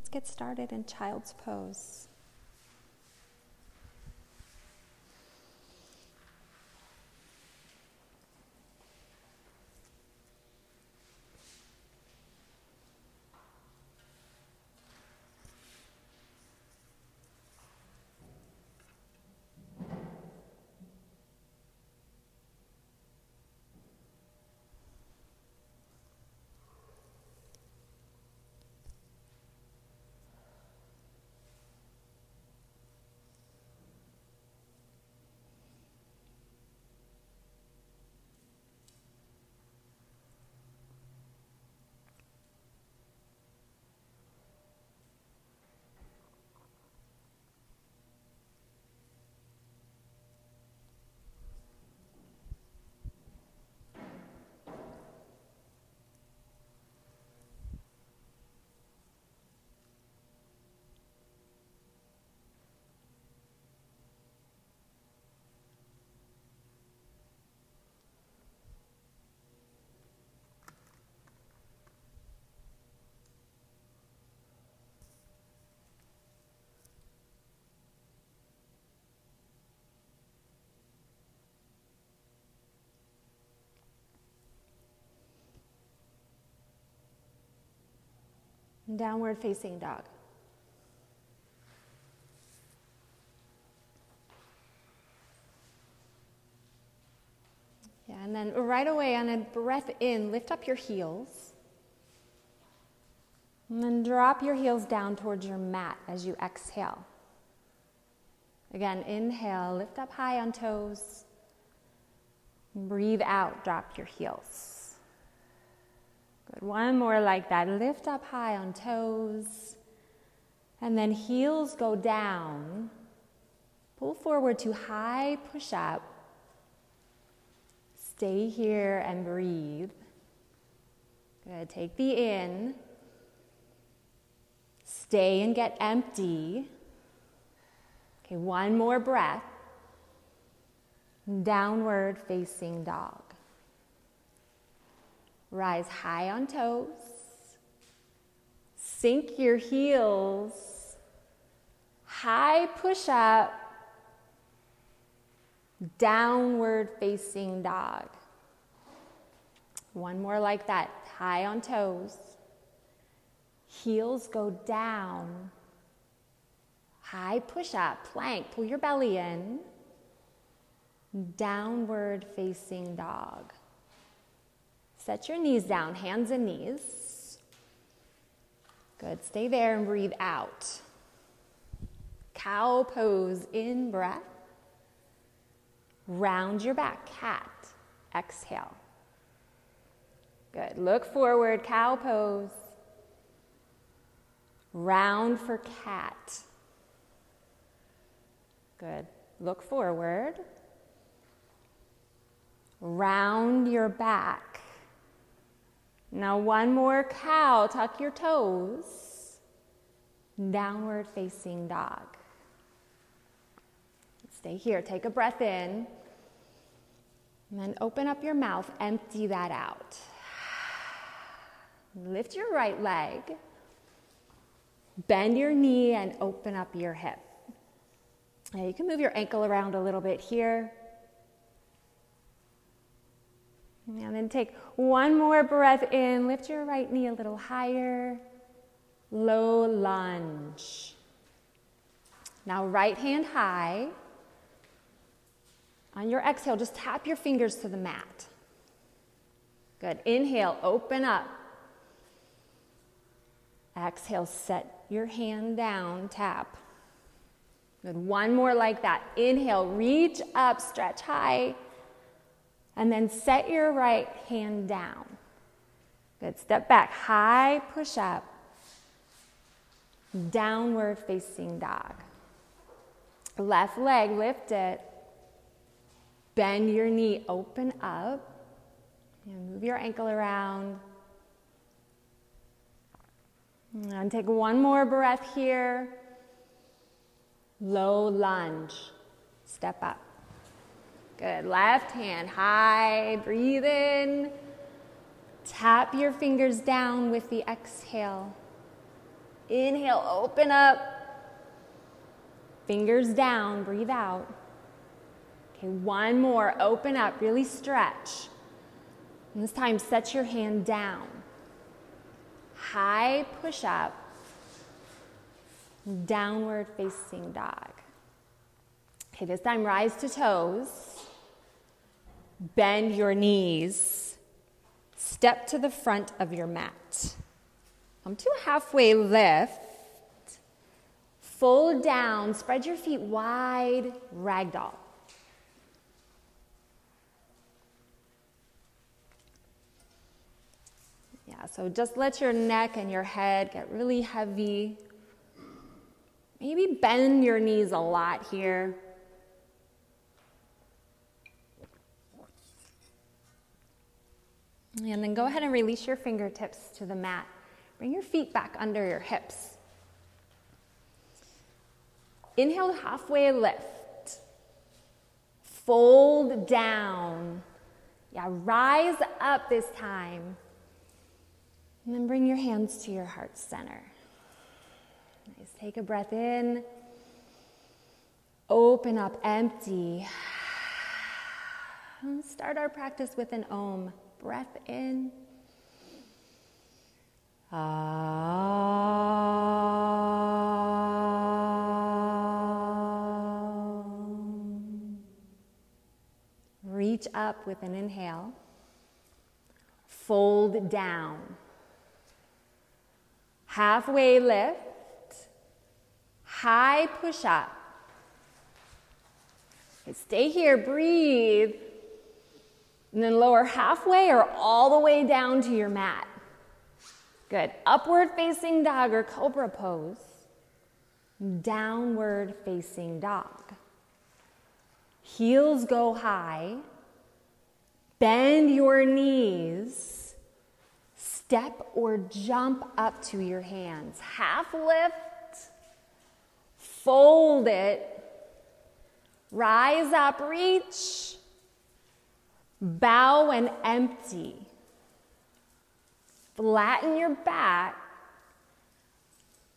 Let's get started in child's pose. Downward facing dog. Yeah, and then right away on a breath in, lift up your heels. And then drop your heels down towards your mat as you exhale. Again, inhale, lift up high on toes. Breathe out, drop your heels. Good. One more like that. Lift up high on toes. And then heels go down. Pull forward to high push up. Stay here and breathe. Good. Take the in. Stay and get empty. Okay, one more breath. Downward facing dog. Rise high on toes. Sink your heels. High push up. Downward facing dog. One more like that. High on toes. Heels go down. High push up, plank. Pull your belly in. Downward facing dog. Set your knees down, hands and knees. Good. Stay there and breathe out. Cow pose in breath. Round your back, cat. Exhale. Good. Look forward, cow pose. Round for cat. Good. Look forward. Round your back. Now, one more cow, tuck your toes. Downward facing dog. Stay here, take a breath in. And then open up your mouth, empty that out. Lift your right leg. Bend your knee and open up your hip. Now you can move your ankle around a little bit here. And then take one more breath in. Lift your right knee a little higher. Low lunge. Now, right hand high. On your exhale, just tap your fingers to the mat. Good. Inhale, open up. Exhale, set your hand down, tap. Good. One more like that. Inhale, reach up, stretch high. And then set your right hand down. Good. Step back, high push up, downward facing dog. Left leg, lift it. Bend your knee, open up. And move your ankle around. And take one more breath here. Low lunge. Step up. Good. Left hand high. Breathe in. Tap your fingers down with the exhale. Inhale, open up. Fingers down, breathe out. Okay, one more. Open up, really stretch. And this time, set your hand down. High push up, downward facing dog. Okay, this time, rise to toes. Bend your knees. Step to the front of your mat. Come to a halfway lift. Fold down, spread your feet wide, ragdoll. Yeah, so just let your neck and your head get really heavy. Maybe bend your knees a lot here. And then go ahead and release your fingertips to the mat. Bring your feet back under your hips. Inhale, halfway lift. Fold down. Yeah, rise up this time. And then bring your hands to your heart center. Nice. Take a breath in. Open up, empty. Start our practice with an om. Breath in. Reach up with an inhale. Fold down. Halfway lift. High push up. Stay here, breathe. And then lower halfway or all the way down to your mat. Good. Upward facing dog or cobra pose. Downward facing dog. Heels go high. Bend your knees. Step or jump up to your hands. Half lift. Fold it. Rise up, reach. Bow and empty. Flatten your back.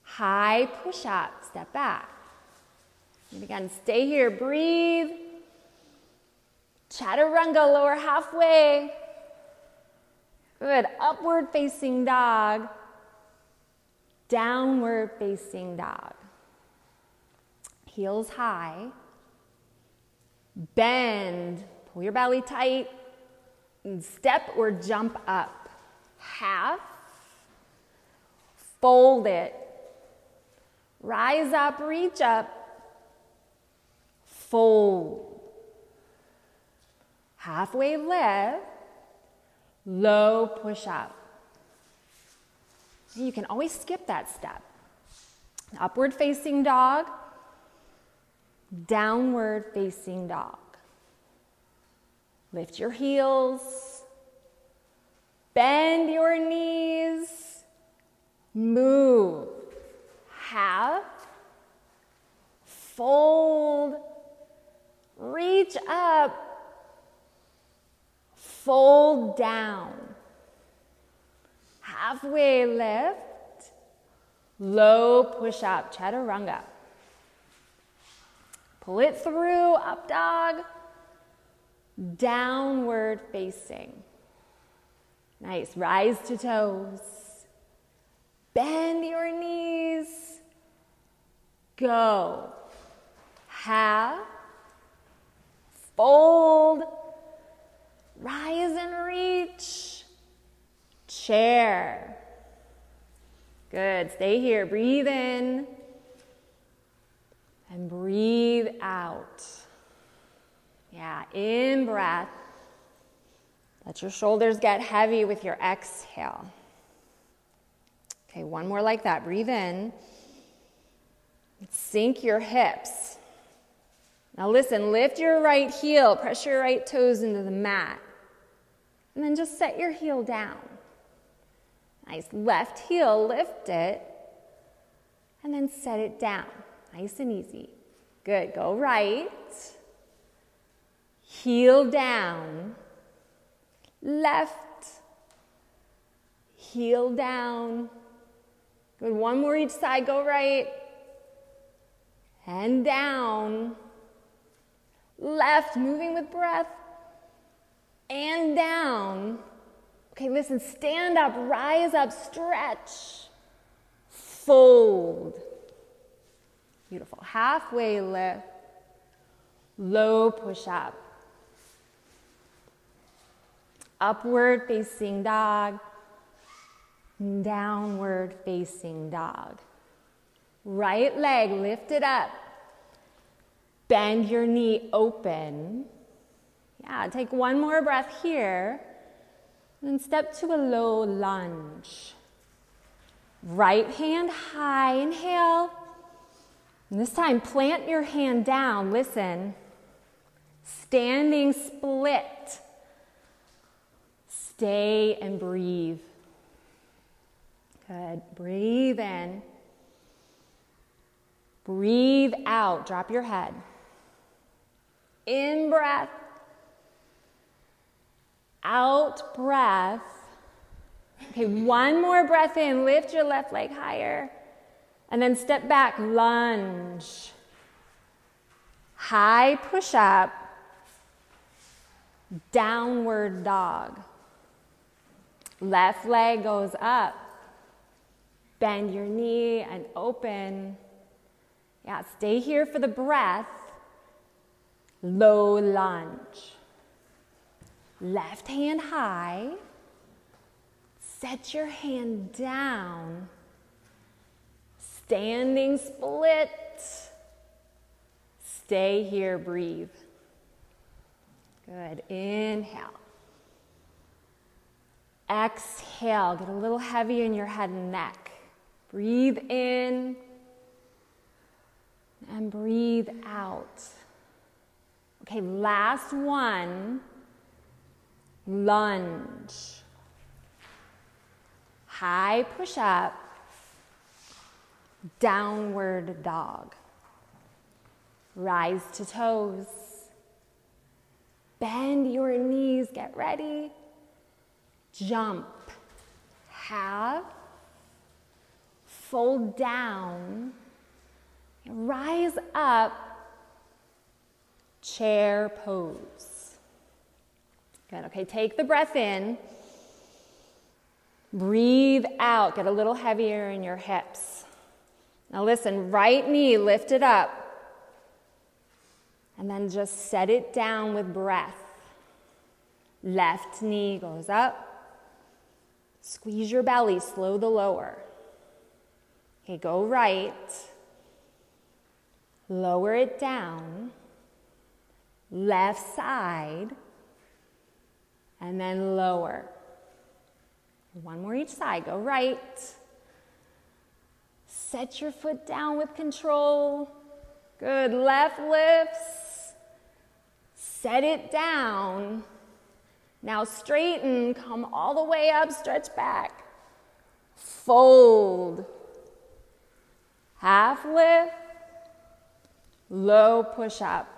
High push up, step back. And again, stay here, breathe. Chaturanga, lower halfway. Good. Upward facing dog. Downward facing dog. Heels high. Bend. Pull your belly tight. And step or jump up half, fold it, rise up, reach up, fold. Halfway lift, low push up. You can always skip that step. Upward facing dog, downward facing dog. Lift your heels. Bend your knees. Move. Half. Fold. Reach up. Fold down. Halfway lift. Low push up. Chaturanga. Pull it through. Up dog. Downward facing. Nice. Rise to toes. Bend your knees. Go. Half. Fold. Rise and reach. Chair. Good. Stay here. Breathe in. And breathe out. Yeah, in breath. Let your shoulders get heavy with your exhale. Okay, one more like that. Breathe in. Sink your hips. Now listen, lift your right heel, press your right toes into the mat. And then just set your heel down. Nice. Left heel, lift it. And then set it down. Nice and easy. Good. Go right. Heel down left, heel down, Good. One more each side. Go right. And down. Left, moving with breath. And down. Okay, listen, stand up, rise up, stretch, fold. Beautiful. Halfway lift, low push up. Upward facing dog, downward facing dog. Right leg lifted up. Bend your knee open. Yeah, take one more breath here. And step to a low lunge. Right hand high, inhale. And this time, plant your hand down. Listen. Standing split. Stay and breathe. Good. Breathe in. Breathe out. Drop your head. In breath. Out breath. Okay, one more breath in. Lift your left leg higher. And then step back, lunge. High push up. Downward dog. Left leg goes up. Bend your knee and open. Yeah, stay here for the breath. Low lunge. Left hand high. Set your hand down. Standing split. Stay here, breathe. Good. Inhale. Exhale. Get a little heavy in your head and neck. Breathe in and breathe out. Okay, last one lunge. High push up, downward dog. Rise to toes. Bend your knees, get ready. Jump. have, Fold down. Rise up. Chair pose. Good. Okay, take the breath in. Breathe out. Get a little heavier in your hips. Now, listen, right knee lifted up. And then just set it down with breath. Left knee goes up. Squeeze your belly, slow the lower. Okay, go right. Lower it down. Left side and then lower. One more each side. Go right. Set your foot down with control. Good. Left lifts. Set it down. Now straighten. Come all the way up. Stretch back. Fold. Half lift. Low push up.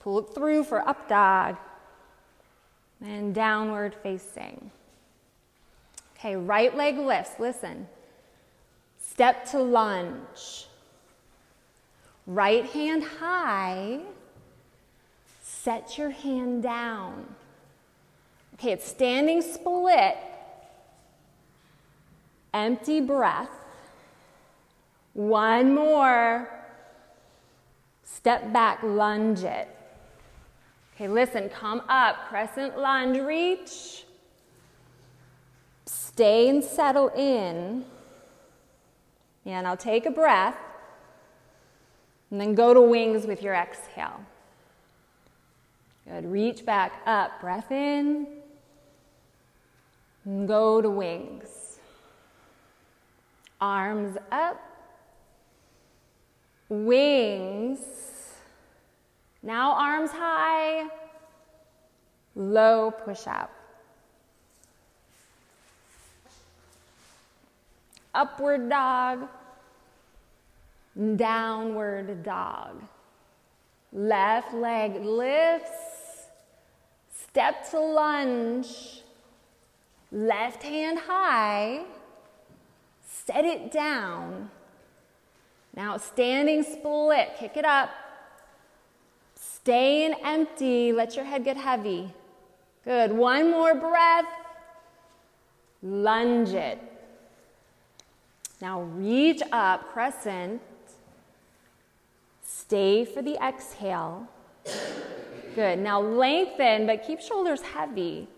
Pull it through for up dog. And downward facing. Okay, right leg lifts. Listen. Step to lunge. Right hand high. Set your hand down. Okay, it's standing split. Empty breath. One more. Step back, lunge it. Okay, listen, come up, crescent lunge, reach. Stay and settle in. And I'll take a breath. And then go to wings with your exhale. Good. Reach back up. Breath in. Go to wings. Arms up. Wings. Now arms high, low push up. Upward dog, downward dog. Left leg lifts, step to lunge, Left hand high, set it down. Now, standing split, kick it up. Stay in empty, let your head get heavy. Good. One more breath. Lunge it. Now reach up, crescent. Stay for the exhale. Good. Now lengthen, but keep shoulders heavy.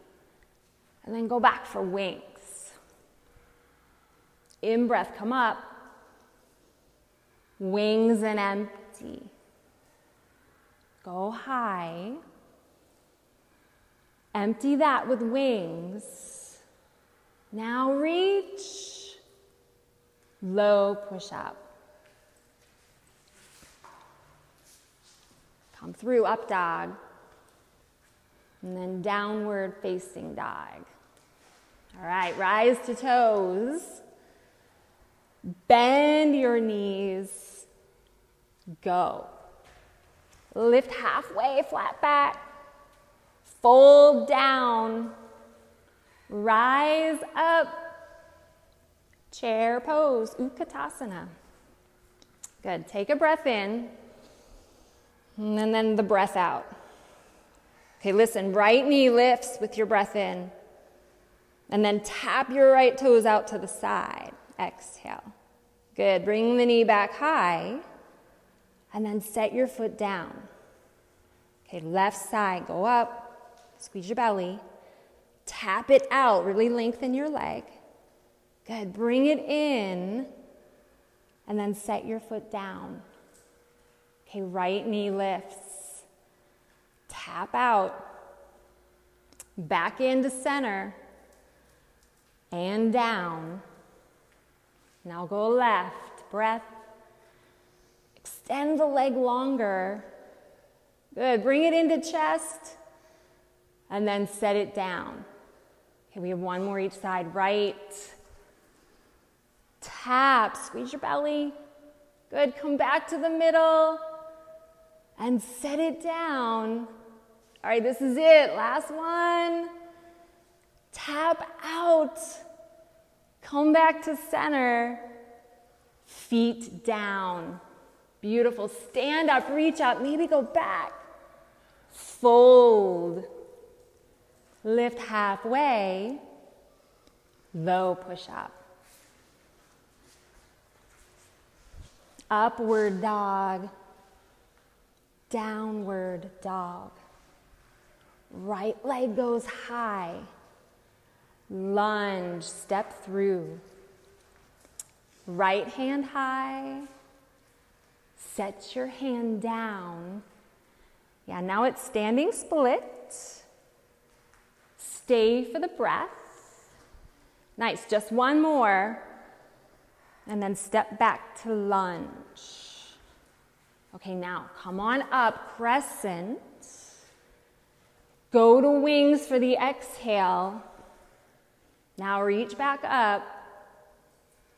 And then go back for wings. In breath, come up. Wings and empty. Go high. Empty that with wings. Now reach. Low push up. Come through, up dog. And then downward facing dog. All right, rise to toes. Bend your knees. Go. Lift halfway, flat back. Fold down. Rise up. Chair pose, Utkatasana. Good. Take a breath in. And then the breath out. Okay, listen. Right knee lifts with your breath in. And then tap your right toes out to the side. Exhale. Good. Bring the knee back high. And then set your foot down. Okay, left side, go up. Squeeze your belly. Tap it out. Really lengthen your leg. Good. Bring it in. And then set your foot down. Okay, right knee lifts. Tap out. Back into center. And down. Now go left. Breath. Extend the leg longer. Good. Bring it into chest. And then set it down. Okay, we have one more each side. Right. Tap. Squeeze your belly. Good. Come back to the middle and set it down. All right, this is it. Last one. Tap out. Come back to center. Feet down. Beautiful. Stand up, reach up, maybe go back. Fold. Lift halfway. Low push up. Upward dog downward dog. Right leg goes high. Lunge, step through. Right hand high. Set your hand down. Yeah, now it's standing split. Stay for the breath. Nice, just one more. And then step back to lunge. Okay, now come on up, crescent. Go to wings for the exhale. Now reach back up,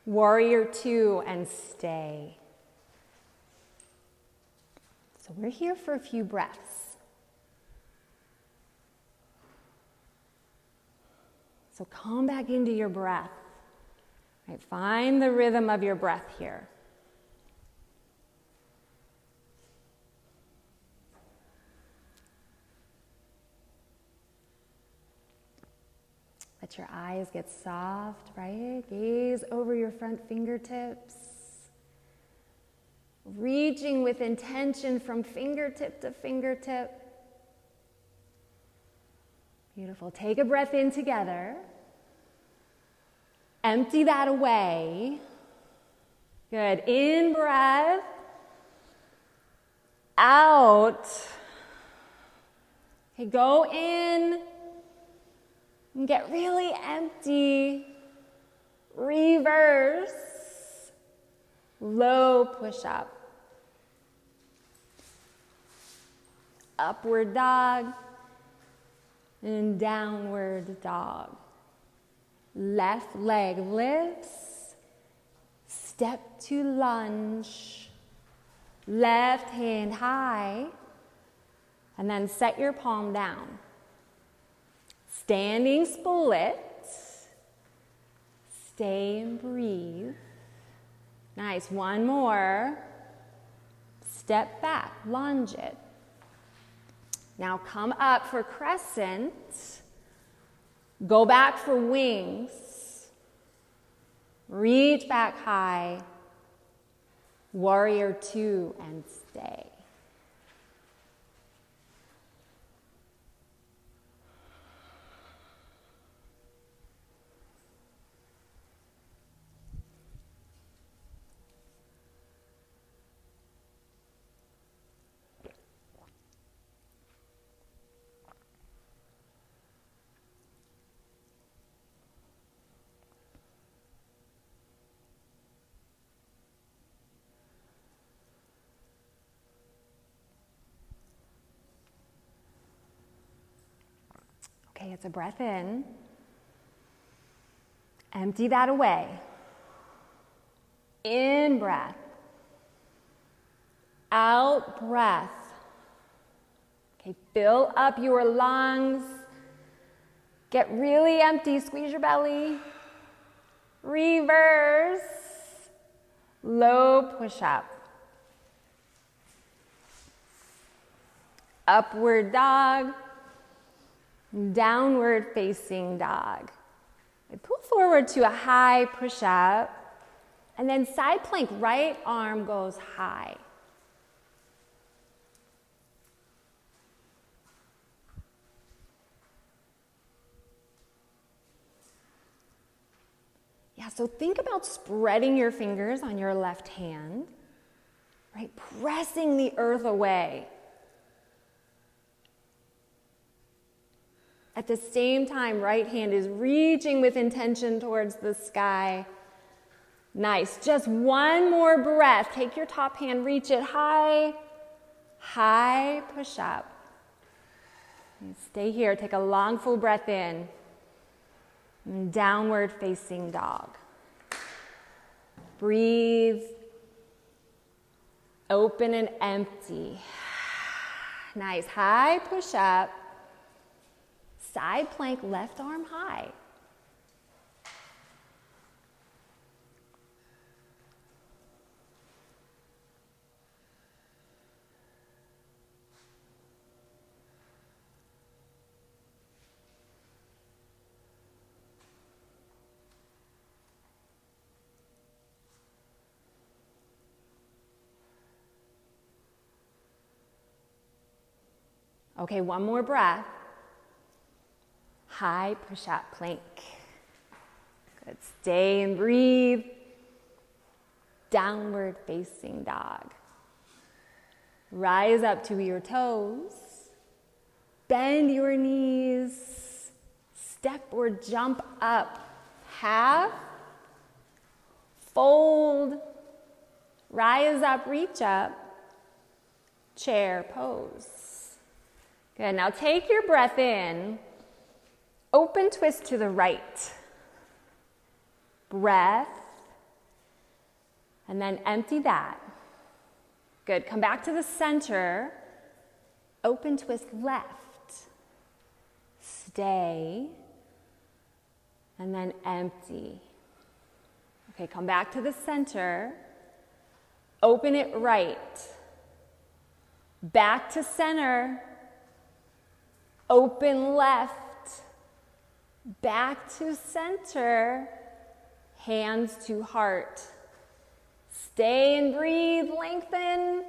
warrior two, and stay. So we're here for a few breaths. So come back into your breath. Right, find the rhythm of your breath here. Your eyes get soft, right? Gaze over your front fingertips. Reaching with intention from fingertip to fingertip. Beautiful. Take a breath in together. Empty that away. Good. In breath. Out. Okay, go in and get really empty. Reverse. Low push up. Upward dog. And downward dog. Left leg lifts. Step to lunge. Left hand high. And then set your palm down. Standing splits. Stay and breathe. Nice. One more. Step back, lunge it. Now come up for crescent. Go back for wings. Reach back high. Warrior two and stay. Okay, it's a breath in. Empty that away. In breath. Out breath. Okay, fill up your lungs. Get really empty. Squeeze your belly. Reverse. Low push up. Upward dog downward facing dog. I pull forward to a high push up, and then side plank, right arm goes high. Yeah, so think about spreading your fingers on your left hand, right? Pressing the earth away. At the same time, right hand is reaching with intention towards the sky. Nice. Just one more breath. Take your top hand, reach it high, high push up. And stay here. Take a long, full breath in. And downward facing dog. Breathe. Open and empty. Nice. High push up. Side plank, left arm high. Okay, one more breath high push up plank. Good. Stay and breathe. Downward facing dog. Rise up to your toes. Bend your knees. Step or jump up. Half. Fold. Rise up, reach up. Chair pose. Good. Now take your breath in Open twist to the right. Breath. And then empty that. Good. Come back to the center. Open twist left. Stay. And then empty. Okay, come back to the center. Open it right. Back to center. Open left Back to center, hands to heart. Stay and breathe, lengthen.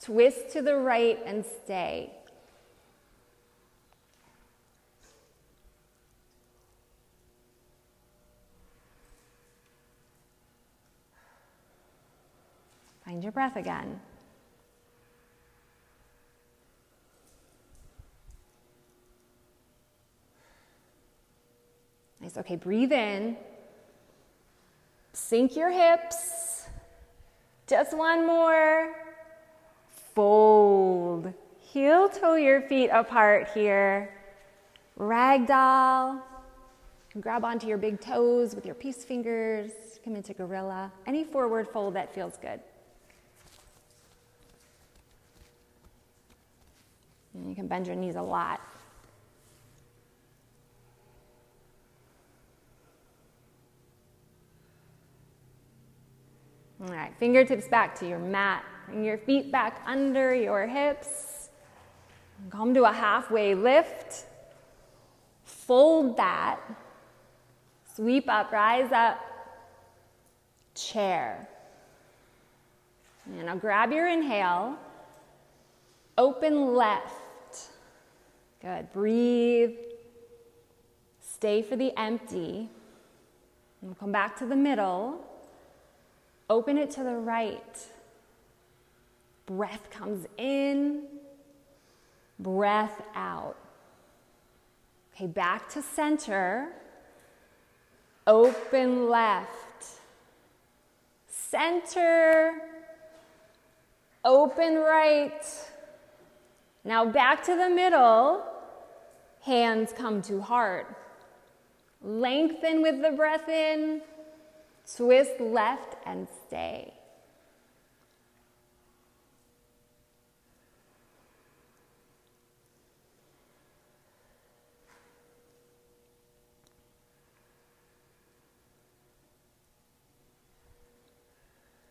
Twist to the right and stay. Find your breath again. Okay, breathe in. Sink your hips. Just one more. Fold. Heel toe your feet apart here. Ragdoll. Grab onto your big toes with your peace fingers. Come into gorilla. Any forward fold that feels good. And you can bend your knees a lot. All right, fingertips back to your mat. Bring your feet back under your hips. Come to a halfway lift. Fold that. Sweep up, rise up. Chair. And now grab your inhale. Open left. Good. Breathe. Stay for the empty. And we'll come back to the middle. Open it to the right. Breath comes in, breath out. Okay, back to center. Open left. Center. Open right. Now back to the middle. Hands come to heart. Lengthen with the breath in. Twist left and stay.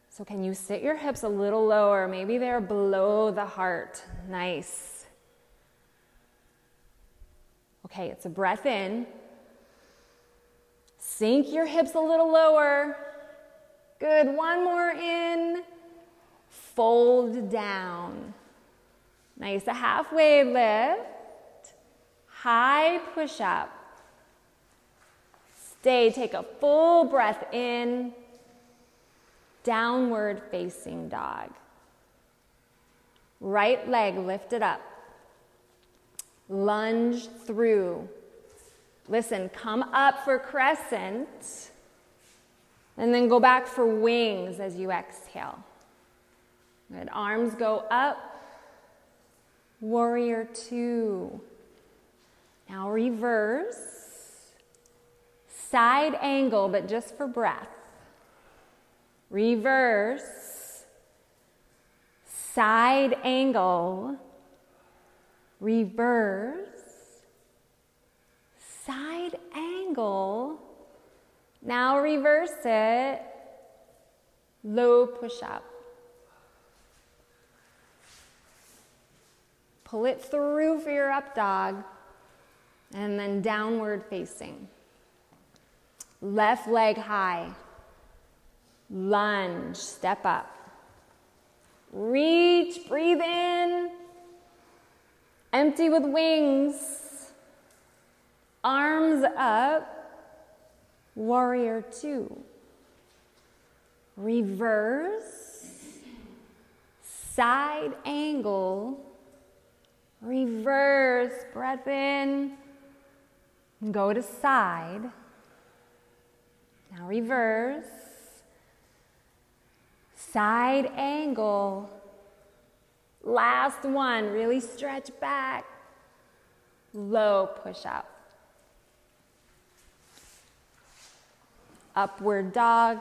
So, can you sit your hips a little lower? Maybe they're below the heart. Nice. Okay, it's a breath in. Sink your hips a little lower. Good. One more in. Fold down. Nice. A halfway lift. High push up. Stay. Take a full breath in. Downward facing dog. Right leg lifted up. Lunge through. Listen, come up for crescent, and then go back for wings as you exhale. Good. Arms go up. Warrior two. Now reverse. Side angle, but just for breath. Reverse. Side angle. Reverse side angle. Now reverse it. Low push up. Pull it through for your up dog. And then downward facing. Left leg high. Lunge. Step up. Reach. Breathe in. Empty with wings. Arms up, warrior two. Reverse, side angle, reverse, breath in, go to side. Now reverse, side angle. Last one, really stretch back. Low push up. Upward dog,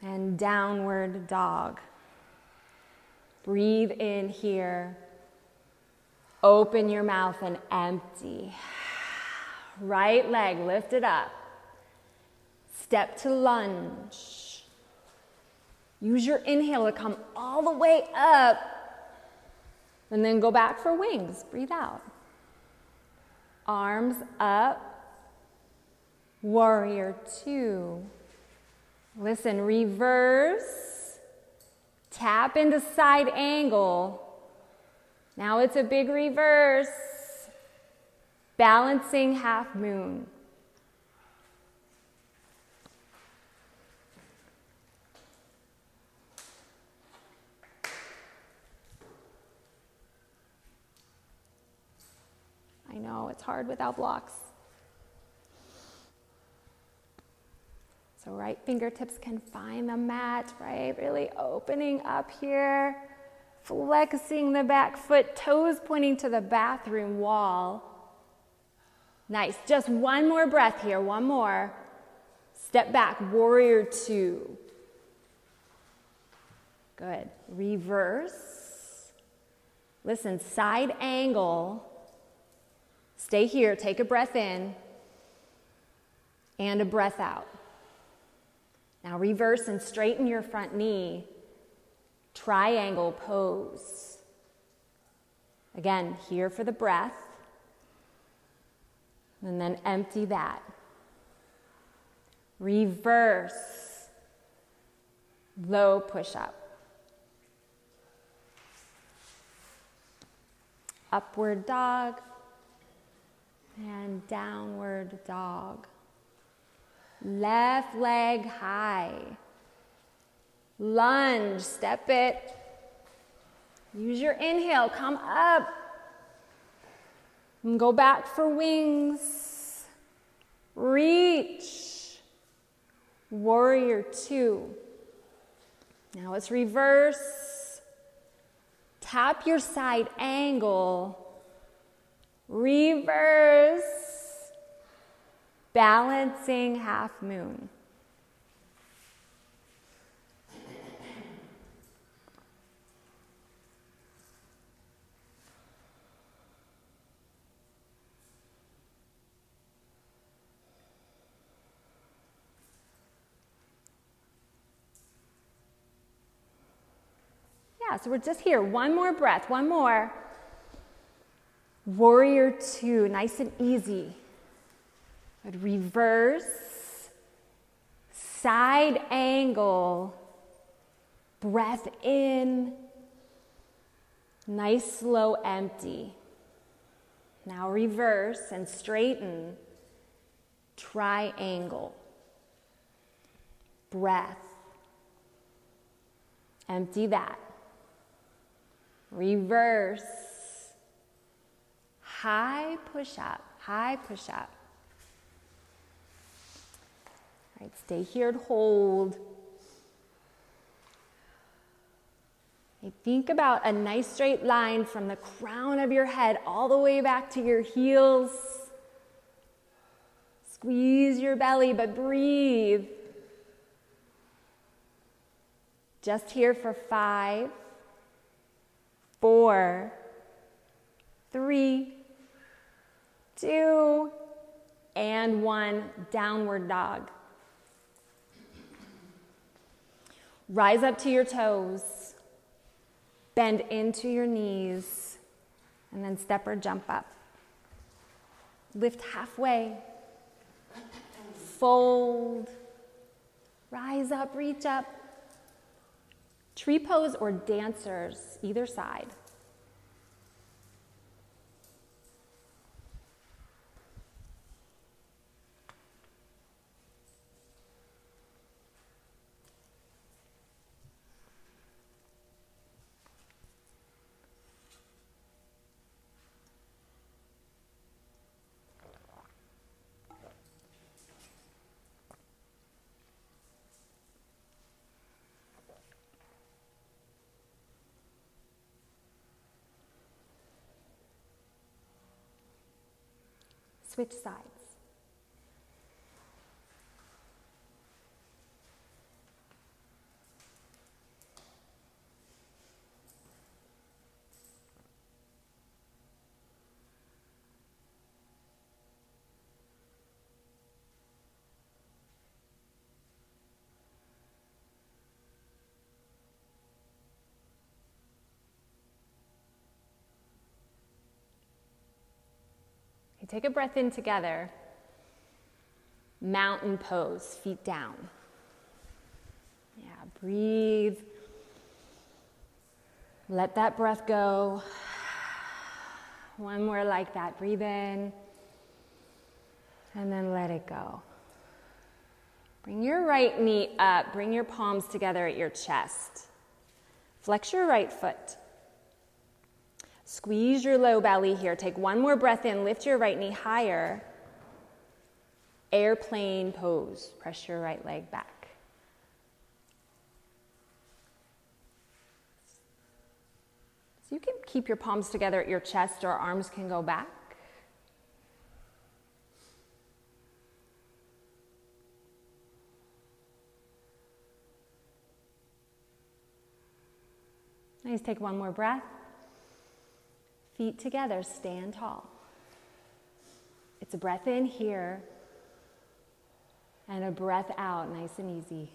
and downward dog. Breathe in here. Open your mouth and empty. Right leg lifted up. Step to lunge. Use your inhale to come all the way up. And then go back for wings. Breathe out. Arms up Warrior two. Listen, reverse, tap into side angle. Now it's a big reverse, balancing half moon. I know it's hard without blocks. So, right fingertips can find the mat, right? Really opening up here, flexing the back foot, toes pointing to the bathroom wall. Nice. Just one more breath here, one more. Step back, warrior two. Good. Reverse. Listen, side angle. Stay here, take a breath in and a breath out. Now reverse and straighten your front knee. Triangle pose. Again, here for the breath. And then empty that. Reverse. Low push up. Upward dog and downward dog. Left leg high. Lunge, step it. Use your inhale, come up. And go back for wings. Reach. Warrior two. Now let's reverse. Tap your side angle. Reverse. Balancing half moon. Yeah, so we're just here. One more breath, one more. Warrior two, nice and easy. But reverse, side angle, breath in, nice, slow, empty. Now reverse and straighten, triangle, breath. Empty that. Reverse, high push up, high push up. All right, stay here and hold. Okay, think about a nice straight line from the crown of your head all the way back to your heels. Squeeze your belly, but breathe. Just here for five, four, three, two, and one. Downward dog. Rise up to your toes, bend into your knees, and then step or jump up. Lift halfway, fold, rise up, reach up. Tree pose or dancers, either side. Switch sides. Okay, take a breath in together. Mountain pose, feet down. Yeah, breathe. Let that breath go. One more like that. Breathe in. And then let it go. Bring your right knee up. Bring your palms together at your chest. Flex your right foot. Squeeze your low belly here. Take one more breath in. Lift your right knee higher. Airplane pose. Press your right leg back. So you can keep your palms together at your chest or arms can go back. Nice. Take one more breath. Feet together, stand tall. It's a breath in here and a breath out, nice and easy.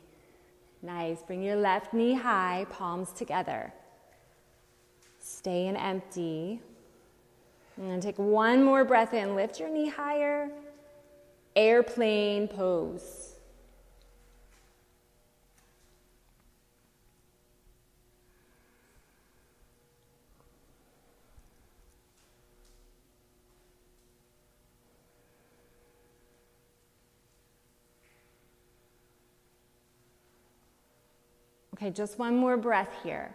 Nice. Bring your left knee high, palms together. Stay in empty. And then take one more breath in. Lift your knee higher. Airplane pose. Okay, just one more breath here.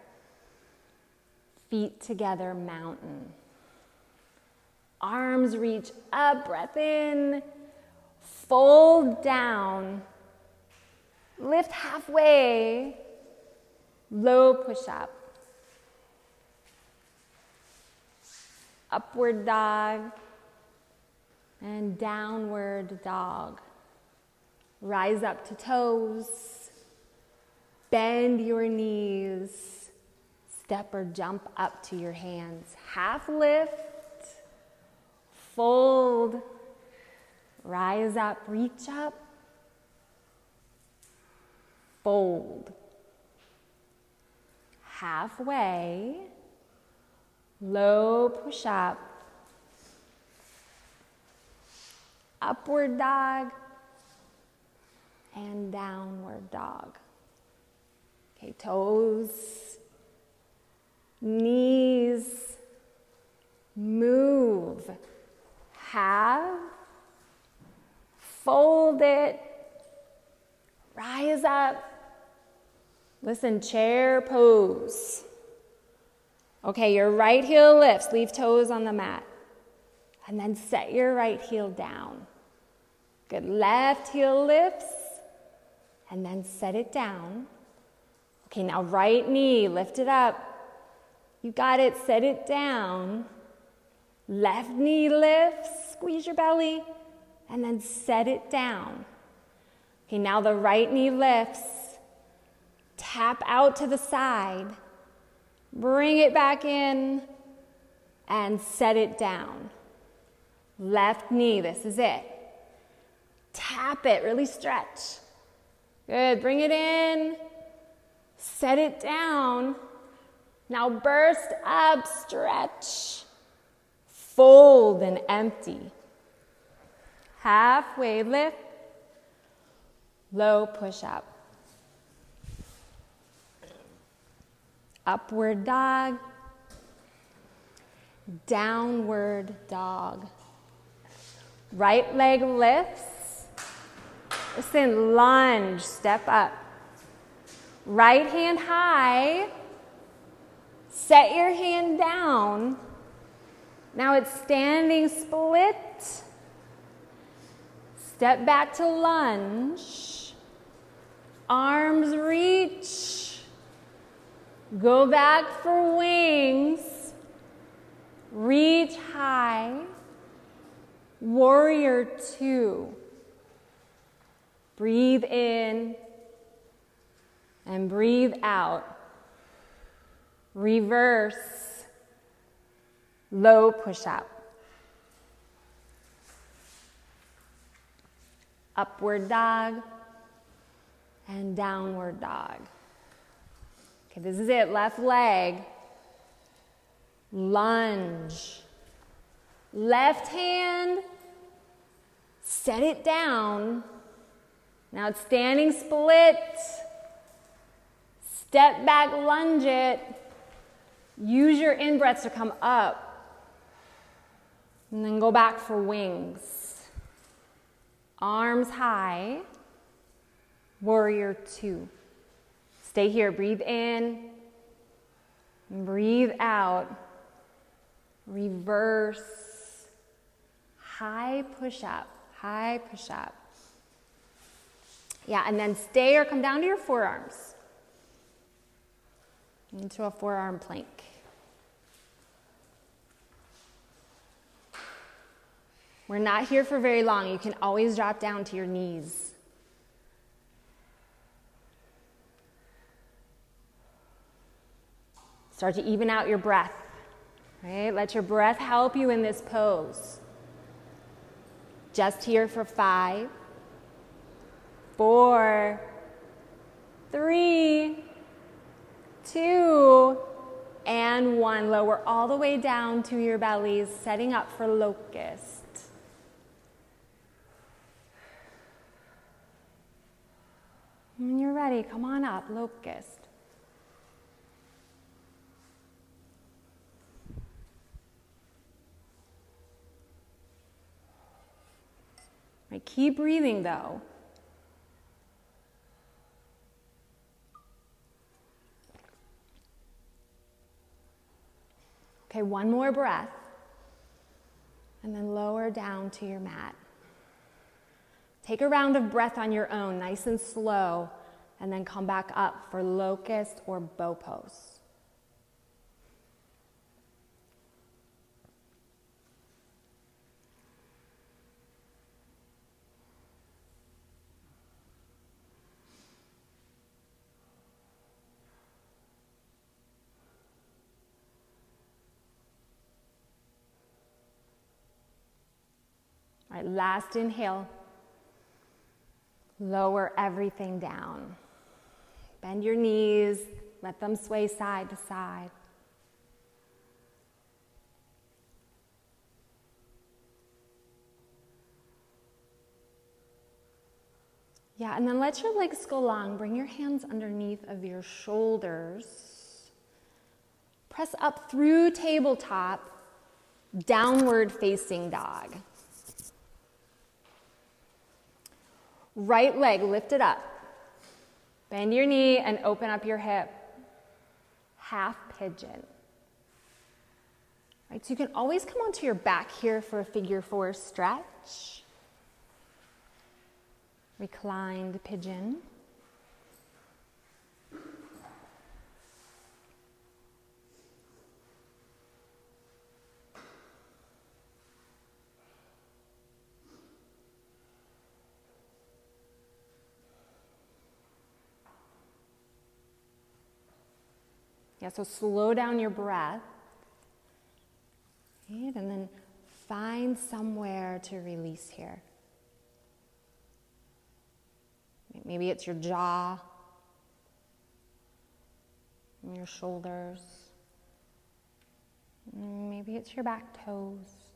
Feet together, mountain. Arms reach up, breath in. Fold down. Lift halfway. Low push up. Upward dog. And downward dog. Rise up to toes. Bend your knees. Step or jump up to your hands. Half lift. Fold. Rise up, reach up. Fold. Halfway. Low push up. Upward dog and downward dog. Okay, toes, knees, move. Have, fold it, rise up. Listen, chair pose. Okay, your right heel lifts, leave toes on the mat. And then set your right heel down. Good. Left heel lifts, and then set it down. Okay, now right knee, lift it up. You got it, set it down. Left knee lifts, squeeze your belly, and then set it down. Okay, now the right knee lifts. Tap out to the side. Bring it back in and set it down. Left knee, this is it. Tap it, really stretch. Good, bring it in Set it down. Now burst up, stretch. Fold and empty. Halfway lift. Low push up. Upward dog. Downward dog. Right leg lifts. Listen, lunge, step up. Right hand high. Set your hand down. Now it's standing split. Step back to lunge. Arms reach. Go back for wings. Reach high. Warrior two. Breathe in and breathe out. Reverse low push up. Upward dog and downward dog. Okay, this is it. Left leg. Lunge. Left hand. Set it down. Now it's standing split. Step back, lunge it. Use your in breaths to come up. And then go back for wings. Arms high. Warrior two. Stay here. Breathe in. Breathe out. Reverse. High push up. High push up. Yeah, and then stay or come down to your forearms into a forearm plank. We're not here for very long. You can always drop down to your knees. Start to even out your breath. Right? Let your breath help you in this pose. Just here for five, four, three, two, and one. Lower all the way down to your bellies, setting up for locust. When you're ready, come on up, locust. Right, keep breathing though. Okay, one more breath. And then lower down to your mat. Take a round of breath on your own, nice and slow, and then come back up for locust or bow pose. All right, last inhale. Lower everything down. Bend your knees, let them sway side to side. Yeah, and then let your legs go long. Bring your hands underneath of your shoulders. Press up through tabletop, downward facing dog. Right leg lifted up. Bend your knee and open up your hip. Half pigeon. Right, so you can always come onto your back here for a figure four stretch. Reclined pigeon. Yeah, so slow down your breath. Right, and then find somewhere to release here. Maybe it's your jaw, your shoulders. Maybe it's your back toes.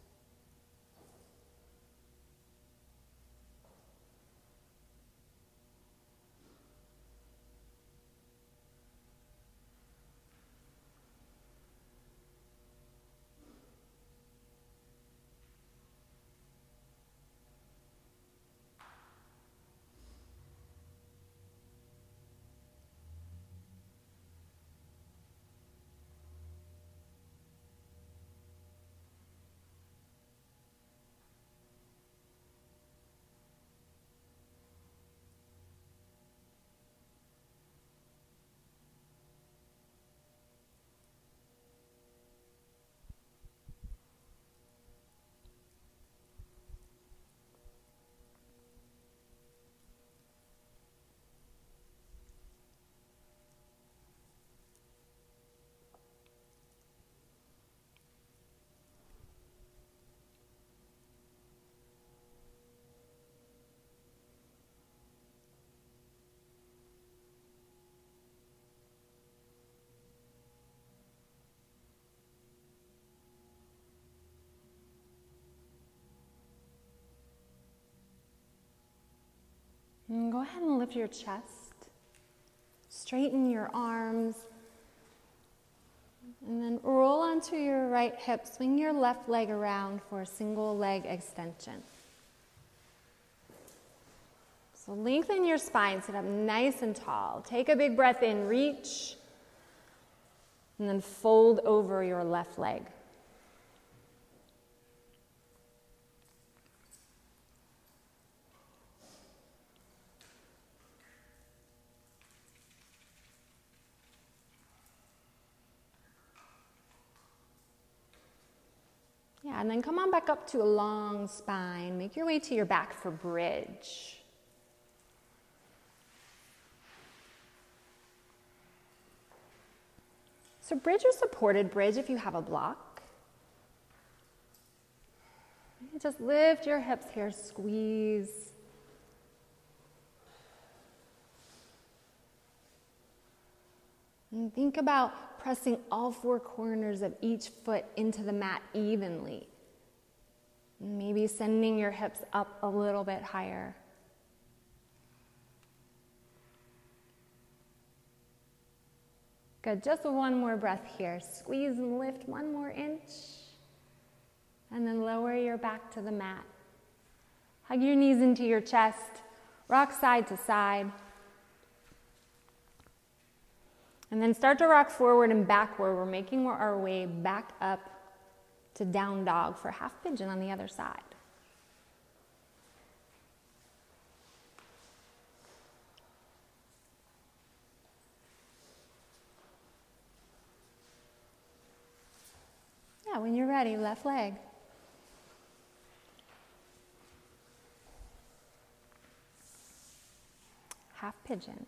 And lift your chest. Straighten your arms. And then roll onto your right hip. Swing your left leg around for a single leg extension. So lengthen your spine, sit up nice and tall. Take a big breath in, reach, and then fold over your left leg. And then come on back up to a long spine. Make your way to your back for bridge. So, bridge or supported bridge if you have a block. Just lift your hips here, squeeze. And think about pressing all four corners of each foot into the mat evenly. Maybe sending your hips up a little bit higher. Good, just one more breath here. Squeeze and lift one more inch. And then lower your back to the mat. Hug your knees into your chest. Rock side to side. And then start to rock forward and backward. We're making our way back up to down dog for half pigeon on the other side. Yeah, when you're ready, left leg. Half pigeon.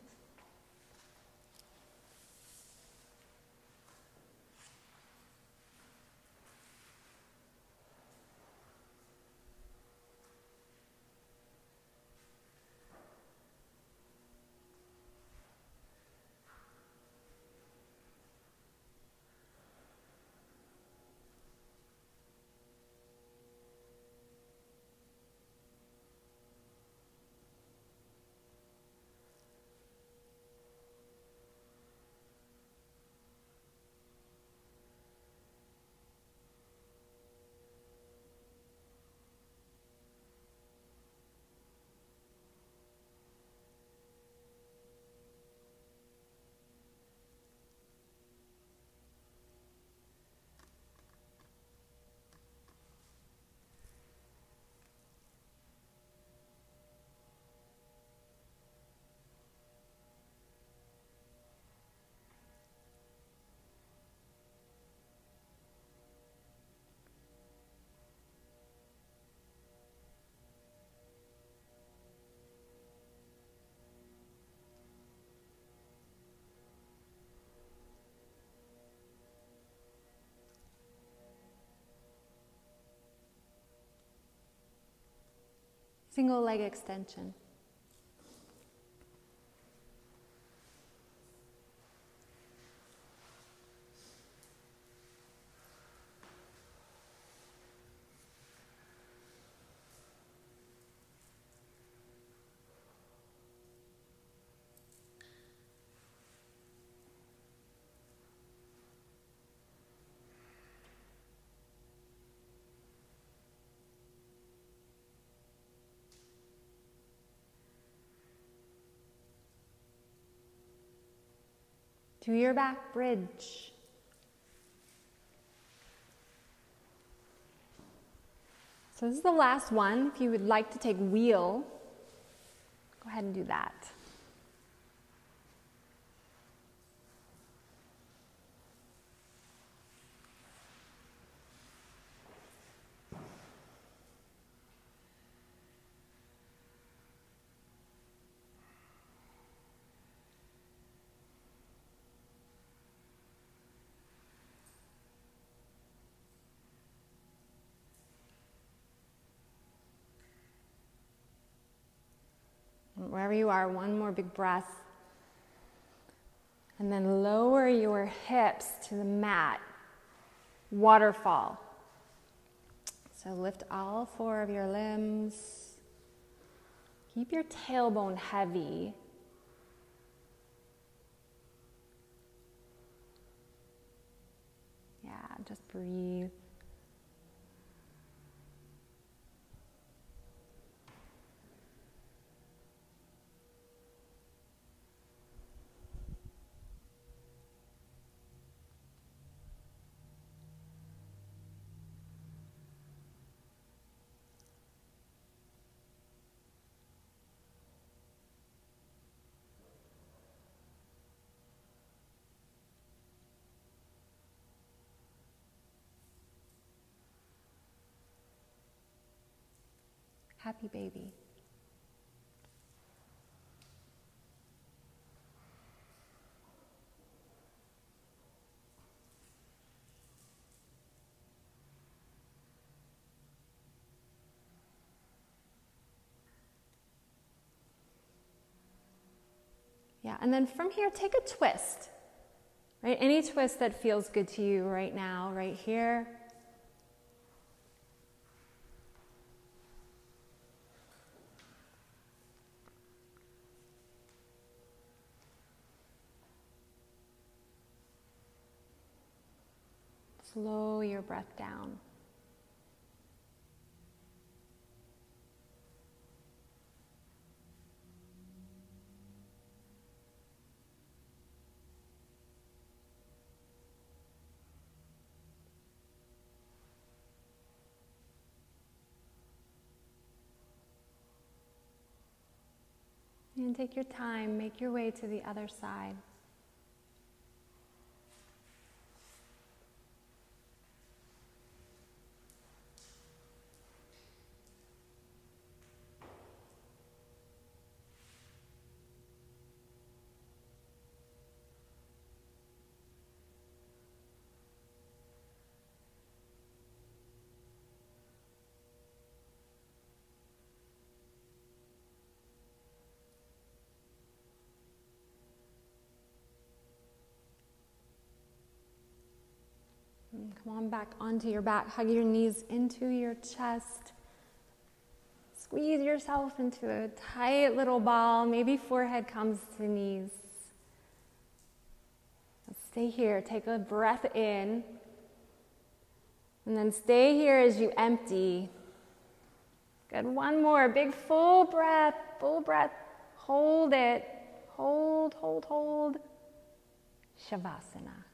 Single leg extension. Your back bridge. So, this is the last one. If you would like to take wheel, go ahead and do that. Wherever you are, one more big breath. And then lower your hips to the mat. Waterfall. So lift all four of your limbs. Keep your tailbone heavy. Yeah, just breathe. Happy baby. Yeah, and then from here, take a twist. Right? Any twist that feels good to you right now, right here. Slow your breath down. And take your time, make your way to the other side. Come on back onto your back. Hug your knees into your chest. Squeeze yourself into a tight little ball. Maybe forehead comes to knees. Stay here. Take a breath in. And then stay here as you empty. Good. One more. Big full breath. Full breath. Hold it. Hold, hold, hold. Shavasana.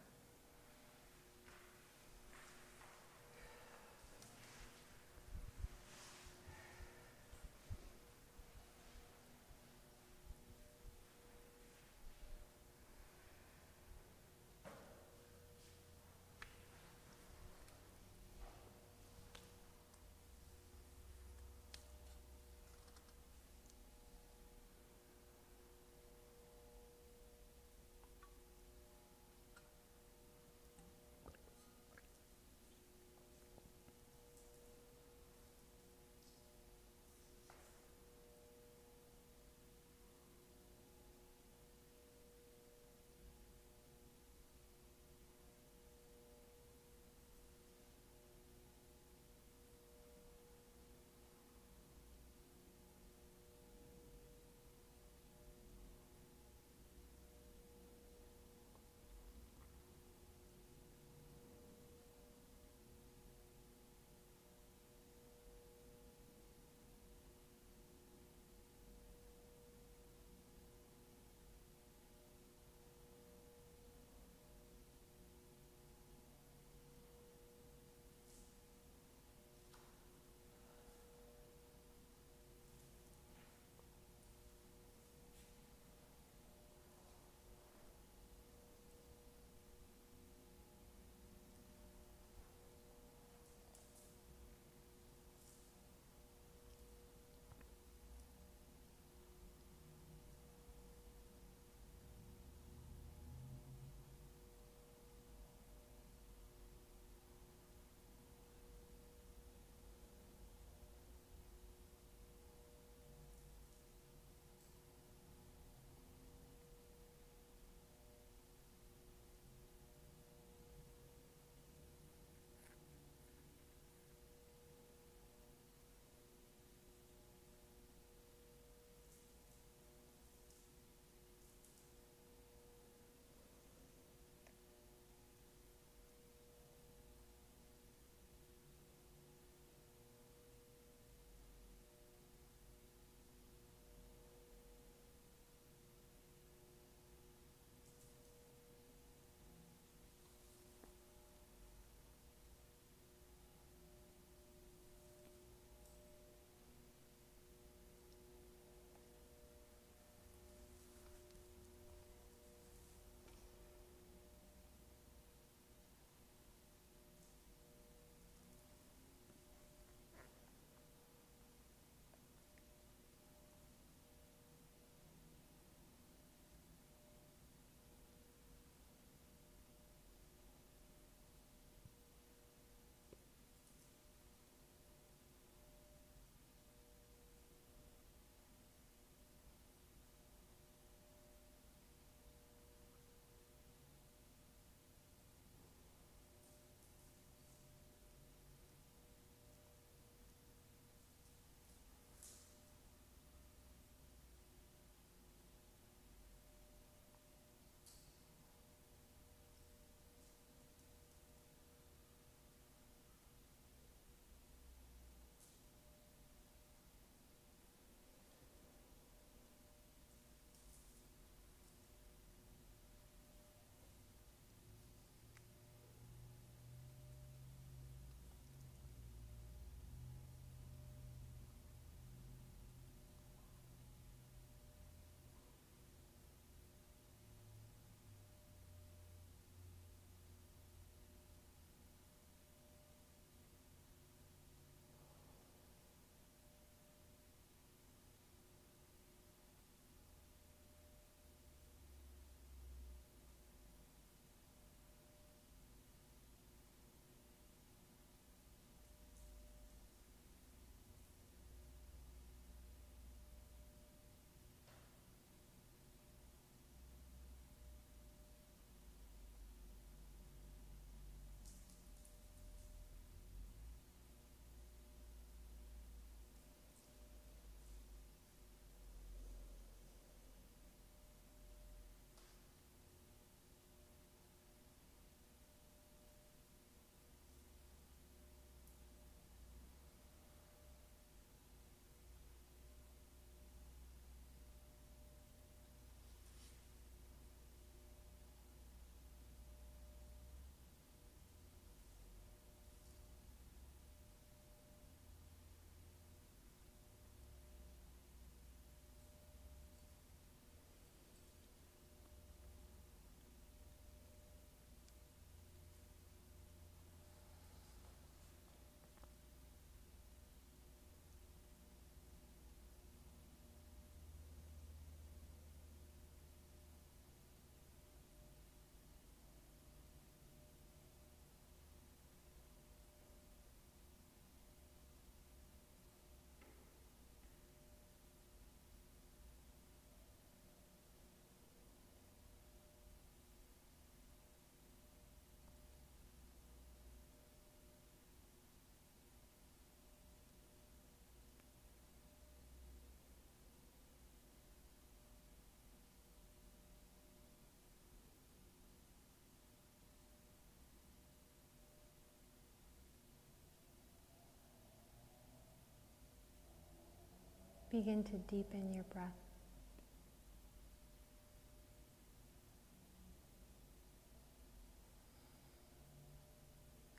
Begin to deepen your breath.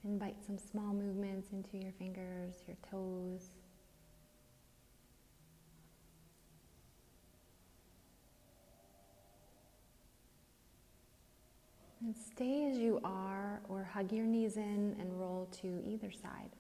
Invite some small movements into your fingers, your toes. And stay as you are, or hug your knees in and roll to either side.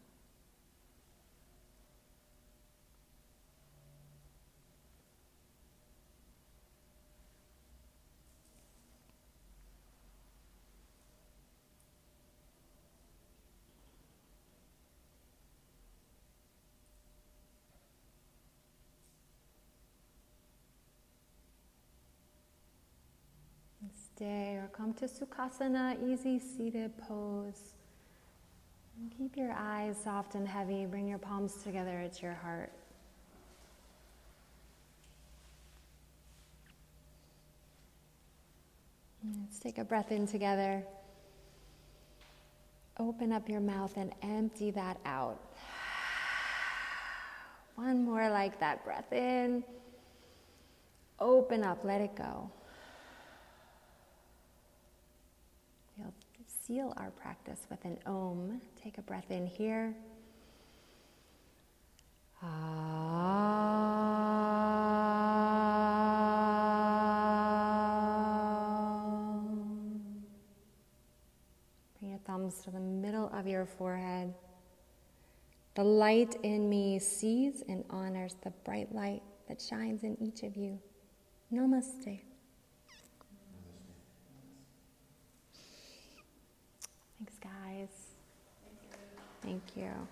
Or come to Sukhasana, easy seated pose. Keep your eyes soft and heavy. Bring your palms together at your heart. Let's take a breath in together. Open up your mouth and empty that out. One more like that. Breath in. Open up, let it go. We'll seal our practice with an om. Take a breath in here. Bring your thumbs to the middle of your forehead. The light in me sees and honors the bright light that shines in each of you. Namaste. Thanks, guys. Thank you. Thank you.